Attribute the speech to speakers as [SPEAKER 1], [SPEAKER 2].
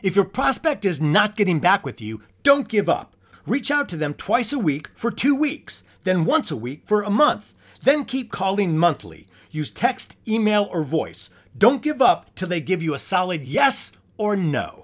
[SPEAKER 1] If your prospect is not getting back with you, don't give up. Reach out to them twice a week for two weeks, then once a week for a month. Then keep calling monthly. Use text, email, or voice. Don't give up till they give you a solid yes or no.